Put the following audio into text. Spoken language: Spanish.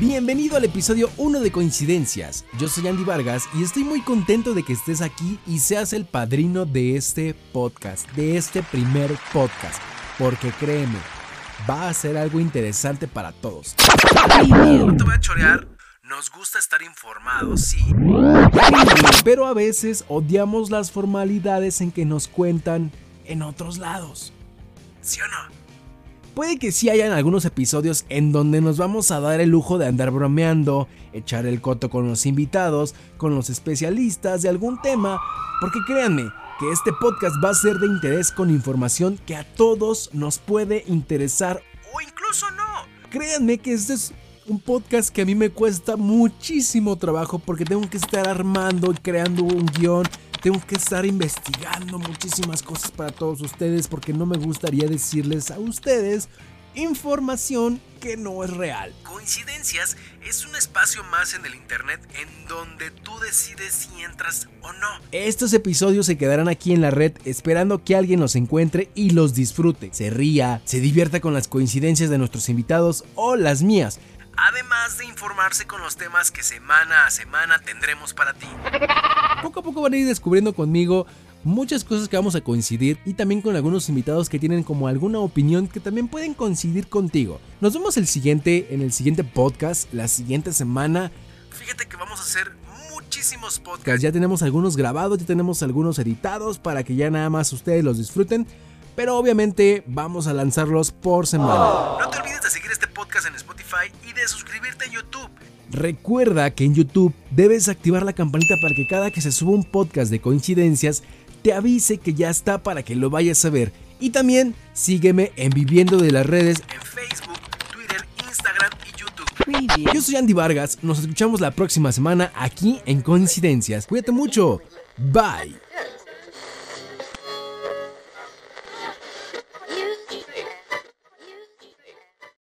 Bienvenido al episodio 1 de Coincidencias. Yo soy Andy Vargas y estoy muy contento de que estés aquí y seas el padrino de este podcast, de este primer podcast, porque créeme, va a ser algo interesante para todos. No te voy a chorear, nos gusta estar informados, sí. Pero a veces odiamos las formalidades en que nos cuentan en otros lados. ¿Sí o no? Puede que sí hayan algunos episodios en donde nos vamos a dar el lujo de andar bromeando, echar el coto con los invitados, con los especialistas de algún tema, porque créanme que este podcast va a ser de interés con información que a todos nos puede interesar o incluso no. Créanme que este es un podcast que a mí me cuesta muchísimo trabajo porque tengo que estar armando y creando un guion tengo que estar investigando muchísimas cosas para todos ustedes porque no me gustaría decirles a ustedes información que no es real. Coincidencias es un espacio más en el internet en donde tú decides si entras o no. Estos episodios se quedarán aquí en la red esperando que alguien los encuentre y los disfrute, se ría, se divierta con las coincidencias de nuestros invitados o las mías además de informarse con los temas que semana a semana tendremos para ti. Poco a poco van a ir descubriendo conmigo muchas cosas que vamos a coincidir y también con algunos invitados que tienen como alguna opinión que también pueden coincidir contigo. Nos vemos el siguiente en el siguiente podcast la siguiente semana. Fíjate que vamos a hacer muchísimos podcasts. Ya tenemos algunos grabados, ya tenemos algunos editados para que ya nada más ustedes los disfruten. Pero obviamente vamos a lanzarlos por semana. No te olvides de seguir este podcast en Spotify y de suscribirte en YouTube. Recuerda que en YouTube debes activar la campanita para que cada que se suba un podcast de coincidencias te avise que ya está para que lo vayas a ver. Y también sígueme en Viviendo de las Redes en Facebook, Twitter, Instagram y YouTube. Yo soy Andy Vargas, nos escuchamos la próxima semana aquí en Coincidencias. Cuídate mucho. Bye.